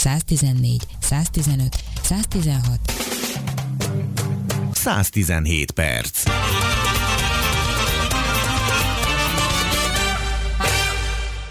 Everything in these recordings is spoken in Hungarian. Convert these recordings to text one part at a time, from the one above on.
114, 115, 116. 117 perc.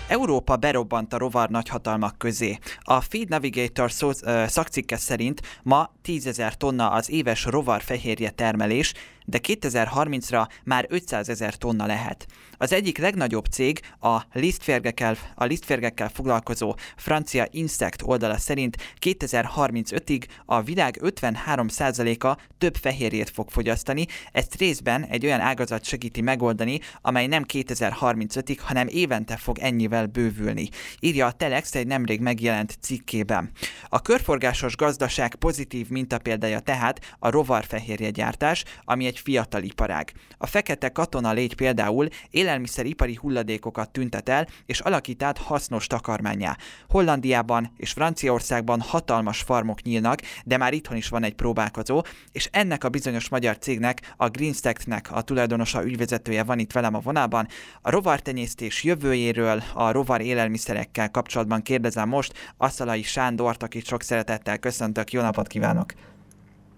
Európa berobbant a rovar nagyhatalmak közé. A Feed Navigator szó, ö, szakcikke szerint ma 10 tonna az éves rovar fehérje termelés, de 2030-ra már 500 ezer tonna lehet. Az egyik legnagyobb cég a lisztférgekkel, a lisztférgekkel foglalkozó francia Insect oldala szerint 2035-ig a világ 53%-a több fehérjét fog fogyasztani, ezt részben egy olyan ágazat segíti megoldani, amely nem 2035-ig, hanem évente fog ennyivel bővülni, írja a Telex egy nemrég megjelent cikkében. A körforgásos gazdaság pozitív mintapéldája tehát a rovarfehérje gyártás, ami egy fiatal iparág. A fekete katona légy például élelmiszeripari hulladékokat tüntet el, és alakít át hasznos takarmányá. Hollandiában és Franciaországban hatalmas farmok nyílnak, de már itthon is van egy próbálkozó, és ennek a bizonyos magyar cégnek, a Greenstack-nek a tulajdonosa ügyvezetője van itt velem a vonalban. A rovartenyésztés jövőjéről, a rovar élelmiszerekkel kapcsolatban kérdezem most Asszalai Sándort, akit sok szeretettel köszöntök. Jó napot kívánok!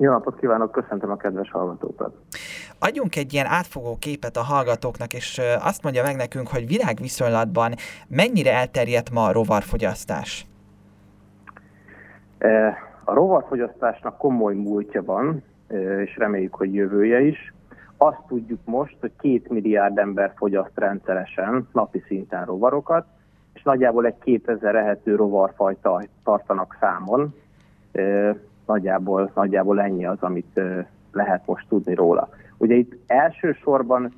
Jó napot kívánok, köszöntöm a kedves hallgatókat. Adjunk egy ilyen átfogó képet a hallgatóknak, és azt mondja meg nekünk, hogy világviszonylatban mennyire elterjedt ma a rovarfogyasztás? A rovarfogyasztásnak komoly múltja van, és reméljük, hogy jövője is. Azt tudjuk most, hogy két milliárd ember fogyaszt rendszeresen napi szinten rovarokat, és nagyjából egy 2000 ehető rovarfajta tartanak számon nagyjából, nagyjából ennyi az, amit lehet most tudni róla. Ugye itt elsősorban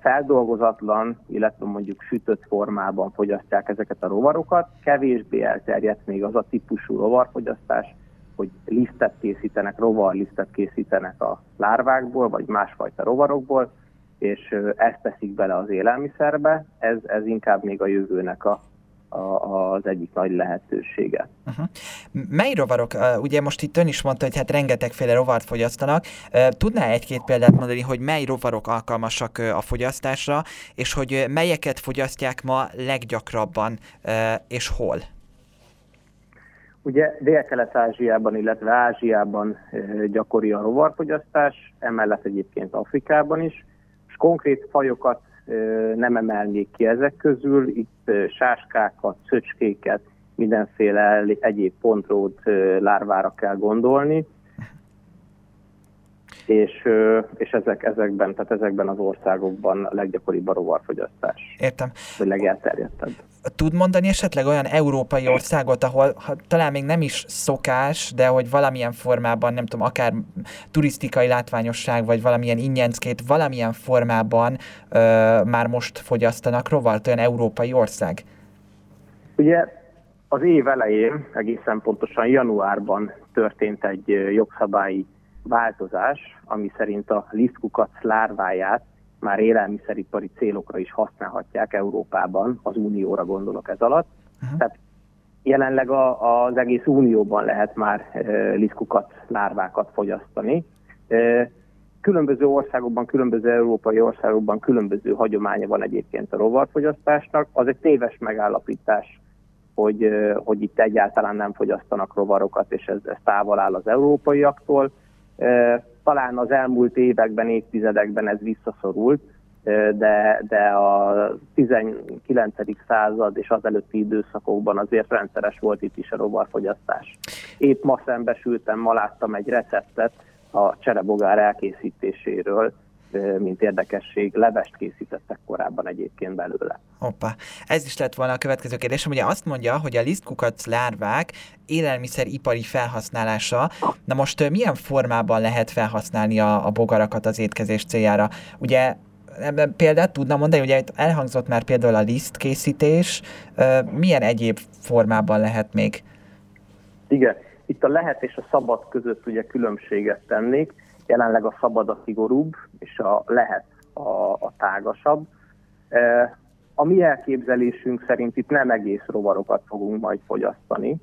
feldolgozatlan, illetve mondjuk sütött formában fogyasztják ezeket a rovarokat, kevésbé elterjedt még az a típusú rovarfogyasztás, hogy lisztet készítenek, rovarlisztet készítenek a lárvákból, vagy másfajta rovarokból, és ezt teszik bele az élelmiszerbe, ez, ez inkább még a jövőnek a az egyik nagy lehetősége. Uh-huh. Mely rovarok, ugye most itt ön is mondta, hogy hát rengetegféle rovart fogyasztanak, tudná egy-két példát mondani, hogy mely rovarok alkalmasak a fogyasztásra, és hogy melyeket fogyasztják ma leggyakrabban, és hol? Ugye Dél-Kelet-Ázsiában, illetve Ázsiában gyakori a rovarfogyasztás, emellett egyébként Afrikában is, és konkrét fajokat nem emelnék ki ezek közül. Itt sáskákat, szöcskéket, mindenféle egyéb pontrót lárvára kell gondolni. És, és ezek, ezekben, tehát ezekben az országokban a leggyakoribb a rovarfogyasztás. Értem. Vagy legelterjedtebb tud mondani esetleg olyan európai országot, ahol ha, talán még nem is szokás, de hogy valamilyen formában, nem tudom, akár turisztikai látványosság, vagy valamilyen ingyenckét, valamilyen formában ö, már most fogyasztanak rovart, olyan európai ország? Ugye az év elején, egészen pontosan januárban történt egy jogszabályi változás, ami szerint a lisztkukac lárváját már élelmiszeripari célokra is használhatják Európában, az Unióra gondolok ez alatt. Uh-huh. Tehát jelenleg a, az egész Unióban lehet már e, liszkukat, lárvákat fogyasztani. E, különböző országokban, különböző európai országokban különböző hagyománya van egyébként a rovarfogyasztásnak. Az egy téves megállapítás, hogy, e, hogy itt egyáltalán nem fogyasztanak rovarokat, és ez, ez távol áll az európaiaktól talán az elmúlt években, évtizedekben ez visszaszorult, de, de a 19. század és az előtti időszakokban azért rendszeres volt itt is a rovarfogyasztás. Épp ma szembesültem, ma láttam egy receptet a cserebogár elkészítéséről, mint érdekesség, levest készítettek korábban egyébként belőle. Hoppá, ez is lett volna a következő kérdésem. Ugye azt mondja, hogy a lisztkukac lárvák élelmiszeripari felhasználása, na most milyen formában lehet felhasználni a, a bogarakat az étkezés céljára? Ugye ebben példát tudna mondani, ugye elhangzott már például a lisztkészítés, milyen egyéb formában lehet még? Igen, itt a lehet és a szabad között ugye különbséget tennék Jelenleg a szabad a szigorúbb, és a lehet a, a tágasabb. A mi elképzelésünk szerint itt nem egész rovarokat fogunk majd fogyasztani,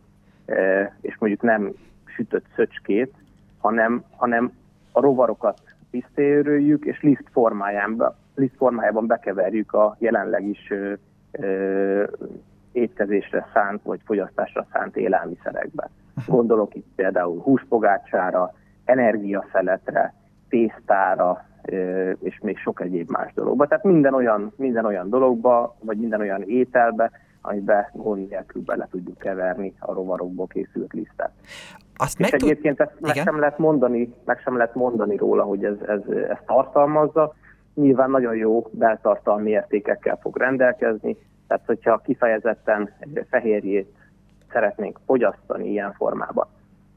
és mondjuk nem sütött szöcskét, hanem, hanem a rovarokat tisztélőjük, és liszt formájában, liszt formájában bekeverjük a jelenleg is étkezésre szánt vagy fogyasztásra szánt élelmiszerekbe. Gondolok itt például húspogácsára, energiaszeletre, tésztára, és még sok egyéb más dologba. Tehát minden olyan, minden olyan dologba, vagy minden olyan ételbe, amiben gond nélkül bele tudjuk keverni a rovarokból készült lisztet. Azt és meg egyébként ezt meg sem, lehet mondani, meg sem lehet mondani róla, hogy ez, ez, ez tartalmazza. Nyilván nagyon jó beltartalmi értékekkel fog rendelkezni, tehát hogyha kifejezetten fehérjét szeretnénk fogyasztani ilyen formában,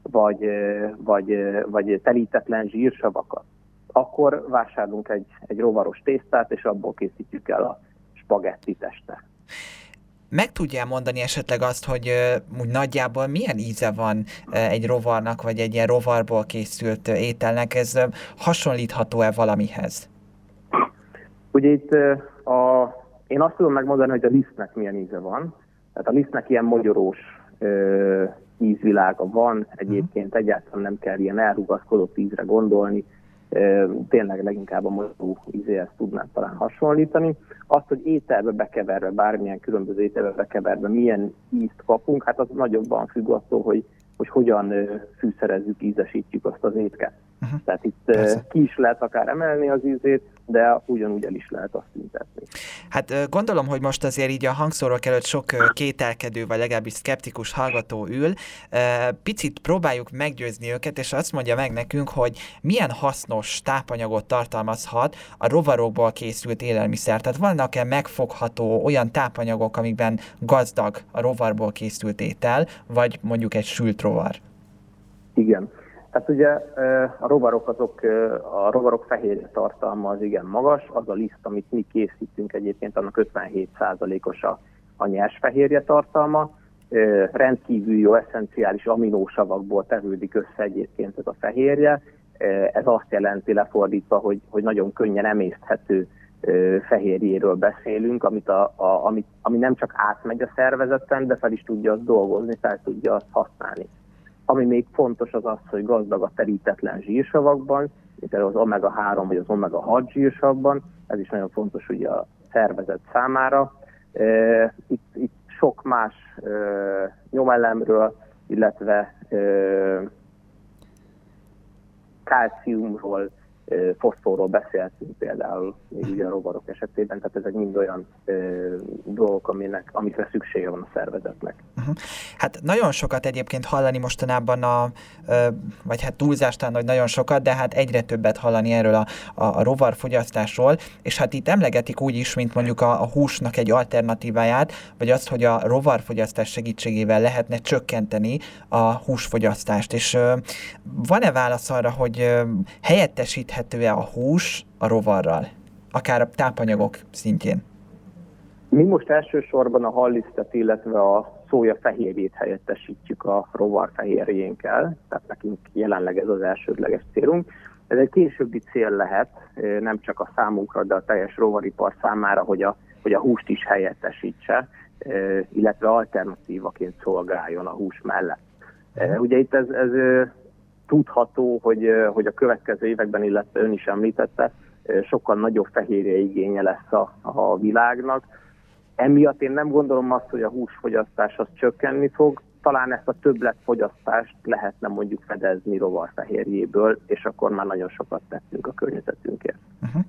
vagy, vagy, vagy telítetlen zsírsavakat, akkor vásárolunk egy, egy rovaros tésztát, és abból készítjük el a spagetti testet. Meg tudjál mondani esetleg azt, hogy úgy nagyjából milyen íze van egy rovarnak, vagy egy ilyen rovarból készült ételnek? Ez hasonlítható-e valamihez? Ugye itt a, én azt tudom megmondani, hogy a lisztnek milyen íze van. Tehát a lisztnek ilyen mogyorós ö, ízvilága van, egyébként egyáltalán nem kell ilyen elrugaszkodott ízre gondolni, tényleg leginkább a mozgó ízéhez tudnám talán hasonlítani. Azt, hogy ételbe bekeverve, bármilyen különböző ételbe bekeverve milyen ízt kapunk, hát az nagyobban függ attól, hogy, hogy hogyan fűszerezzük, ízesítjük azt az étket. Uh-huh. Tehát itt Persze. ki is lehet akár emelni az ízét, de ugyanúgy el is lehet azt tüntetni. Hát gondolom, hogy most azért így a hangszórók előtt sok kételkedő, vagy legalábbis szkeptikus hallgató ül. Picit próbáljuk meggyőzni őket, és azt mondja meg nekünk, hogy milyen hasznos tápanyagot tartalmazhat a rovarokból készült élelmiszer. Tehát vannak-e megfogható olyan tápanyagok, amikben gazdag a rovarból készült étel, vagy mondjuk egy sült rovar? Igen. Tehát ugye a rovarok azok, a rovarok fehérje tartalma az igen magas, az a liszt, amit mi készítünk egyébként, annak 57%-os a, a nyers fehérje tartalma, rendkívül jó eszenciális aminósavakból tevődik össze egyébként ez a fehérje, ez azt jelenti lefordítva, hogy, hogy nagyon könnyen emészthető fehérjéről beszélünk, amit a, a, amit, ami nem csak átmegy a szervezeten, de fel is tudja azt dolgozni, fel tudja azt használni. Ami még fontos az az, hogy gazdag a terítetlen zsírsavakban, mint az omega-3 vagy az omega-6 zsírsavban, ez is nagyon fontos ugye a szervezet számára. Itt, itt sok más nyomelemről, illetve kálciumról, foszforról beszéltünk például még ugye a rovarok esetében, tehát ezek mind olyan ö, dolgok, aminek, amikre szüksége van a szervezetnek. Uh-huh. Hát nagyon sokat egyébként hallani mostanában a, ö, vagy hát túlzástán, hogy nagyon sokat, de hát egyre többet hallani erről a, a, a rovarfogyasztásról, és hát itt emlegetik úgy is, mint mondjuk a, a húsnak egy alternatíváját, vagy azt, hogy a rovarfogyasztás segítségével lehetne csökkenteni a húsfogyasztást, és ö, van-e válasz arra, hogy helyettesíthet elérhető-e a hús a rovarral, akár a tápanyagok szintjén? Mi most elsősorban a hallisztet, illetve a szója fehérjét helyettesítjük a rovar fehérjénkkel, tehát nekünk jelenleg ez az elsődleges célunk. Ez egy későbbi cél lehet, nem csak a számunkra, de a teljes rovaripar számára, hogy a, hogy a húst is helyettesítse, illetve alternatívaként szolgáljon a hús mellett. Ugye itt ez, ez tudható, hogy, hogy a következő években, illetve ön is említette, sokkal nagyobb fehérje igénye lesz a, a világnak. Emiatt én nem gondolom azt, hogy a húsfogyasztás az csökkenni fog, talán ezt a többletfogyasztást lehetne mondjuk fedezni rovarfehérjéből, és akkor már nagyon sokat tettünk a környezetünkért. Uh-huh.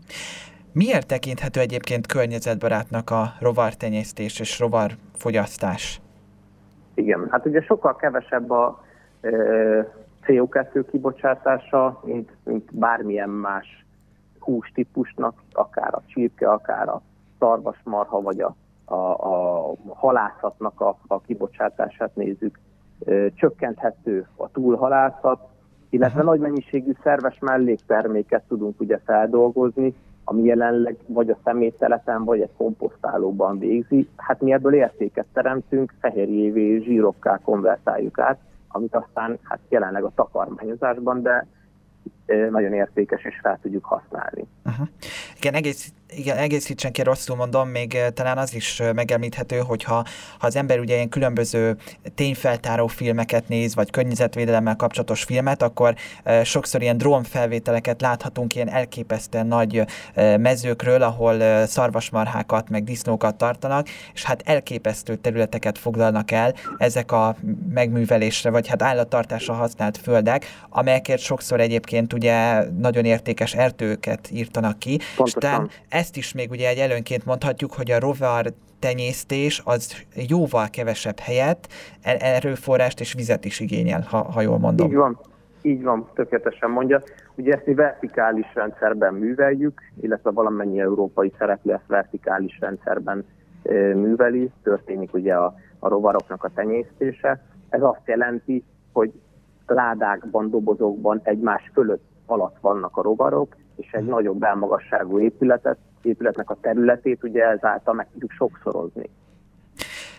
Miért tekinthető egyébként környezetbarátnak a rovartenyésztés és rovarfogyasztás? Igen, hát ugye sokkal kevesebb a CO2 kibocsátása, mint, mint bármilyen más hústípusnak, akár a csirke, akár a szarvasmarha, vagy a, a, a halászatnak a, a kibocsátását nézzük. Csökkenthető a túlhalászat, illetve nagy mennyiségű szerves mellékterméket tudunk ugye feldolgozni, ami jelenleg vagy a szemétteleten, vagy egy komposztálóban végzi. Hát mi ebből értéket teremtünk, fehérjévé, zsírokká konvertáljuk át, amit aztán hát jelenleg a takarmányozásban, de nagyon értékes, és fel tudjuk használni. Uh-huh. Igen, egész, igen, egészítsen ki, rosszul mondom, még talán az is megemlíthető, hogyha ha az ember ugye ilyen különböző tényfeltáró filmeket néz, vagy környezetvédelemmel kapcsolatos filmet, akkor sokszor ilyen drónfelvételeket láthatunk ilyen elképesztően nagy mezőkről, ahol szarvasmarhákat, meg disznókat tartanak, és hát elképesztő területeket foglalnak el ezek a megművelésre, vagy hát állattartásra használt földek, amelyekért sokszor egyébként ugye nagyon értékes erdőket írtanak ki. Pontosan. És ezt is még ugye egy előnként mondhatjuk, hogy a rovar tenyésztés az jóval kevesebb helyet, e- erőforrást és vizet is igényel, ha, ha jól mondom. Így van, így van, tökéletesen mondja. Ugye ezt mi vertikális rendszerben műveljük, illetve valamennyi európai szereplő ezt vertikális rendszerben műveli, történik ugye a, a rovaroknak a tenyésztése. Ez azt jelenti, hogy ládákban, dobozokban egymás fölött alatt vannak a rovarok, és egy nagyobb belmagasságú épületet, épületnek a területét ugye ezáltal meg tudjuk sokszorozni.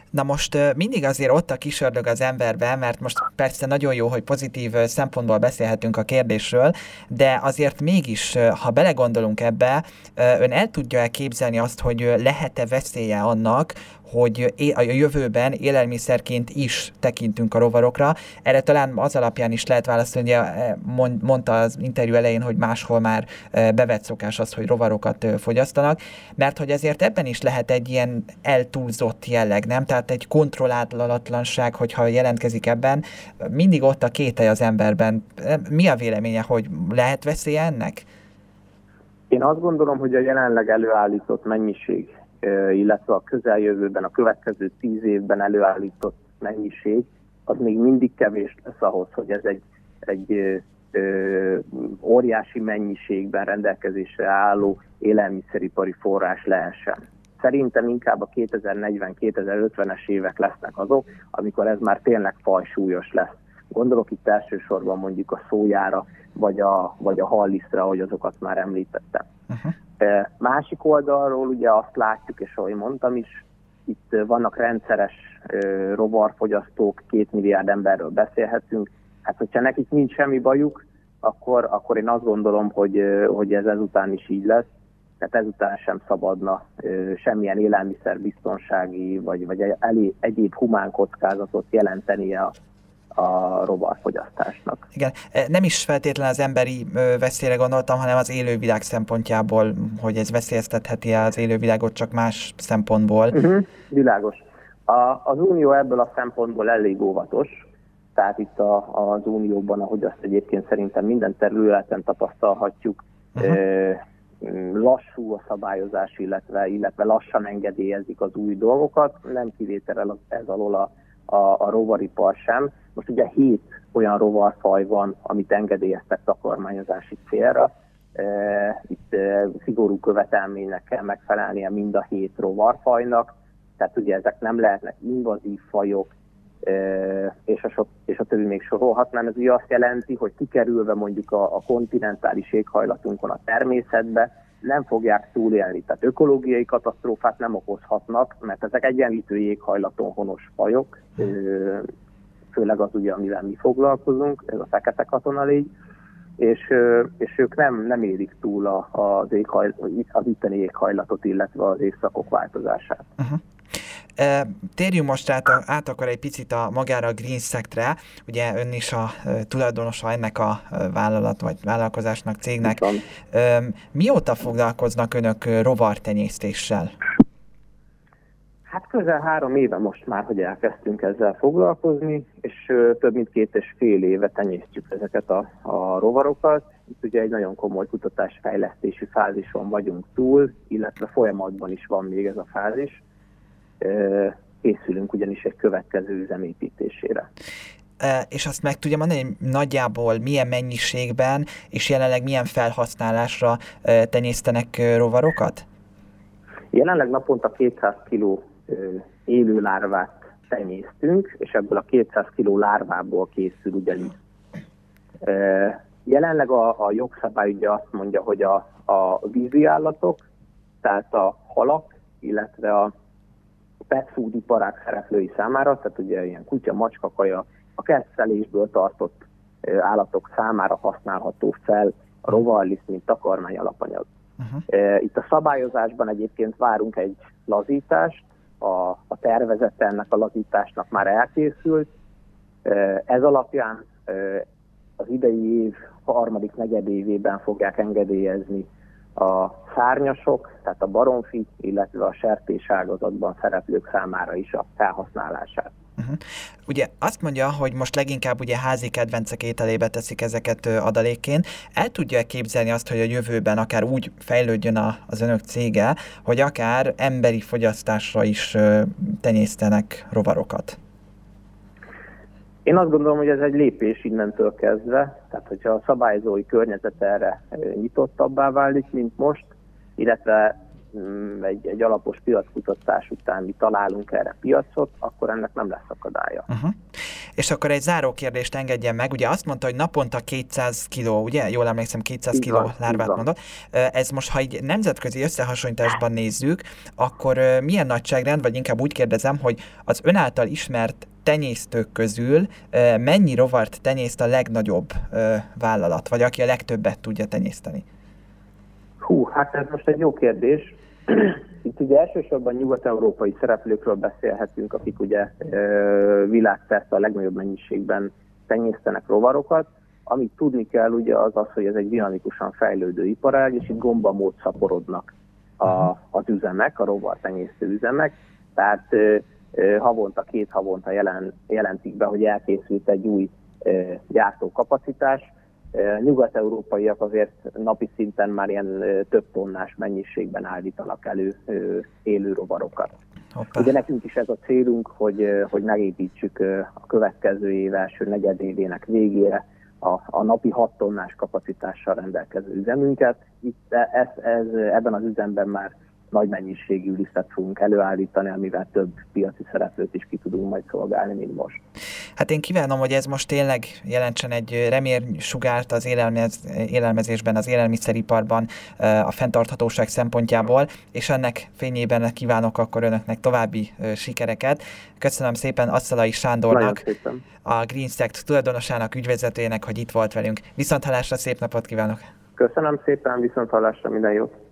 Na most mindig azért ott a kisördög az emberben, mert most persze nagyon jó, hogy pozitív szempontból beszélhetünk a kérdésről, de azért mégis, ha belegondolunk ebbe, ön el tudja képzelni azt, hogy lehet-e veszélye annak, hogy a jövőben élelmiszerként is tekintünk a rovarokra. Erre talán az alapján is lehet válaszolni, hogy e, mondta az interjú elején, hogy máshol már e, bevett szokás az, hogy rovarokat fogyasztanak, mert hogy ezért ebben is lehet egy ilyen eltúlzott jelleg, nem? Tehát egy kontrollálatlanság, hogyha jelentkezik ebben, mindig ott a kételj az emberben. Mi a véleménye, hogy lehet veszélye ennek? Én azt gondolom, hogy a jelenleg előállított mennyiség illetve a közeljövőben, a következő tíz évben előállított mennyiség, az még mindig kevés lesz ahhoz, hogy ez egy, egy ö, óriási mennyiségben rendelkezésre álló élelmiszeripari forrás lehessen. Szerintem inkább a 2040-2050-es évek lesznek azok, amikor ez már tényleg fajsúlyos lesz. Gondolok itt elsősorban mondjuk a szójára, vagy a, vagy a hallisztra, ahogy azokat már említettem. Uh-huh. Másik oldalról ugye azt látjuk, és ahogy mondtam is, itt vannak rendszeres rovarfogyasztók, két milliárd emberről beszélhetünk. Hát, hogyha nekik nincs semmi bajuk, akkor, akkor én azt gondolom, hogy, hogy ez ezután is így lesz. Tehát ezután sem szabadna semmilyen élelmiszerbiztonsági vagy, vagy egyéb humán kockázatot jelentenie a, a rovarfogyasztásnak. Igen, e, nem is feltétlenül az emberi veszélyre gondoltam, hanem az élővilág szempontjából, hogy ez veszélyeztetheti az élővilágot csak más szempontból. Uh-huh, világos. A, az Unió ebből a szempontból elég óvatos, tehát itt a, az Unióban, ahogy azt egyébként szerintem minden területen tapasztalhatjuk, uh-huh. lassú a szabályozás, illetve, illetve lassan engedélyezik az új dolgokat, nem kivétel ez alól a a, a rovaripar sem. Most ugye hét olyan rovarfaj van, amit engedélyeztek takarmányozási célra. E, itt e, szigorú követelménynek kell megfelelnie mind a hét rovarfajnak, tehát ugye ezek nem lehetnek invazív fajok, e, és, a so, és a többi még sorolhatnám. Ez ugye azt jelenti, hogy kikerülve mondjuk a, a kontinentális éghajlatunkon a természetbe, nem fogják túlélni. Tehát ökológiai katasztrófát nem okozhatnak, mert ezek egyenlítő éghajlaton honos fajok, főleg az ugye, amivel mi foglalkozunk, ez a fekete katonalégy, és, és ők nem, nem érik túl az, éghajl, az itteni éghajlatot, illetve az évszakok változását. Uh-huh. Térjünk most át, át akkor egy picit a magára a Green Sectre, ugye ön is a tulajdonosa ennek a vállalat vagy vállalkozásnak, cégnek. Mióta foglalkoznak önök rovartenyésztéssel? Hát közel három éve most már, hogy elkezdtünk ezzel foglalkozni, és több mint két és fél éve tenyésztjük ezeket a, a rovarokat. Itt ugye egy nagyon komoly kutatásfejlesztési fázison vagyunk túl, illetve folyamatban is van még ez a fázis készülünk ugyanis egy következő üzemépítésére. És azt meg tudja mondani, hogy nagyjából milyen mennyiségben és jelenleg milyen felhasználásra tenyésztenek rovarokat? Jelenleg naponta 200 kg élő lárvát tenyésztünk, és ebből a 200 kg lárvából készül ugyanis. Jelenleg a, a jogszabály ugye azt mondja, hogy a, a vízi állatok, tehát a halak, illetve a pet food iparák szereplői számára, tehát ugye ilyen kutya, macska, kaja, a kertszelésből tartott állatok számára használható fel a rovarliszt, mint takarmány alapanyag. Uh-huh. Itt a szabályozásban egyébként várunk egy lazítást, a, a tervezete ennek a lazításnak már elkészült. Ez alapján az idei év harmadik negyedévében fogják engedélyezni a szárnyasok, tehát a baromfi, illetve a sertés ágazatban szereplők számára is a felhasználását. Uh-huh. Ugye azt mondja, hogy most leginkább ugye házi kedvencek ételébe teszik ezeket adalékként. El tudja képzelni azt, hogy a jövőben akár úgy fejlődjön a, az önök cége, hogy akár emberi fogyasztásra is tenyésztenek rovarokat? Én azt gondolom, hogy ez egy lépés innentől kezdve, tehát hogyha a szabályzói környezet erre nyitottabbá válik, mint most, illetve egy, egy alapos piackutatás után mi találunk erre piacot, akkor ennek nem lesz akadálya. Uh-huh. És akkor egy záró kérdést engedjen meg. Ugye azt mondta, hogy naponta 200 kiló, ugye? Jól emlékszem, 200 kiló lárvát mondott. Ez most, ha egy nemzetközi összehasonlításban nézzük, akkor milyen nagyságrend, vagy inkább úgy kérdezem, hogy az ön által ismert tenyésztők közül mennyi rovart tenyészt a legnagyobb vállalat, vagy aki a legtöbbet tudja tenyészteni? Hú, hát ez most egy jó kérdés. Itt ugye elsősorban nyugat-európai szereplőkről beszélhetünk, akik ugye világszerte a legnagyobb mennyiségben tenyésztenek rovarokat. Amit tudni kell ugye az az, hogy ez egy dinamikusan fejlődő iparág, és itt gombamód szaporodnak a, az üzemek, a rovar tenyésztő üzemek. Tehát havonta, két havonta jelen, jelentik be, hogy elkészült egy új gyártókapacitás. Nyugat-európaiak azért napi szinten már ilyen több tonnás mennyiségben állítanak elő élő rovarokat. Hoppá. Ugye nekünk is ez a célunk, hogy, hogy megépítsük a következő év első negyedévének végére a, a napi 6 tonnás kapacitással rendelkező üzemünket. Itt ez, ez, ebben az üzemben már nagy mennyiségű lisztet fogunk előállítani, amivel több piaci szereplőt is ki tudunk majd szolgálni, mint most. Hát én kívánom, hogy ez most tényleg jelentsen egy remérsugárt az élelmez, élelmezésben, az élelmiszeriparban a fenntarthatóság szempontjából, és ennek fényében kívánok akkor önöknek további sikereket. Köszönöm szépen Asszalai Sándornak, a Green Sect tulajdonosának, ügyvezetőjének, hogy itt volt velünk. Viszont hallásra, szép napot kívánok! Köszönöm szépen, viszont hallásra, minden jót!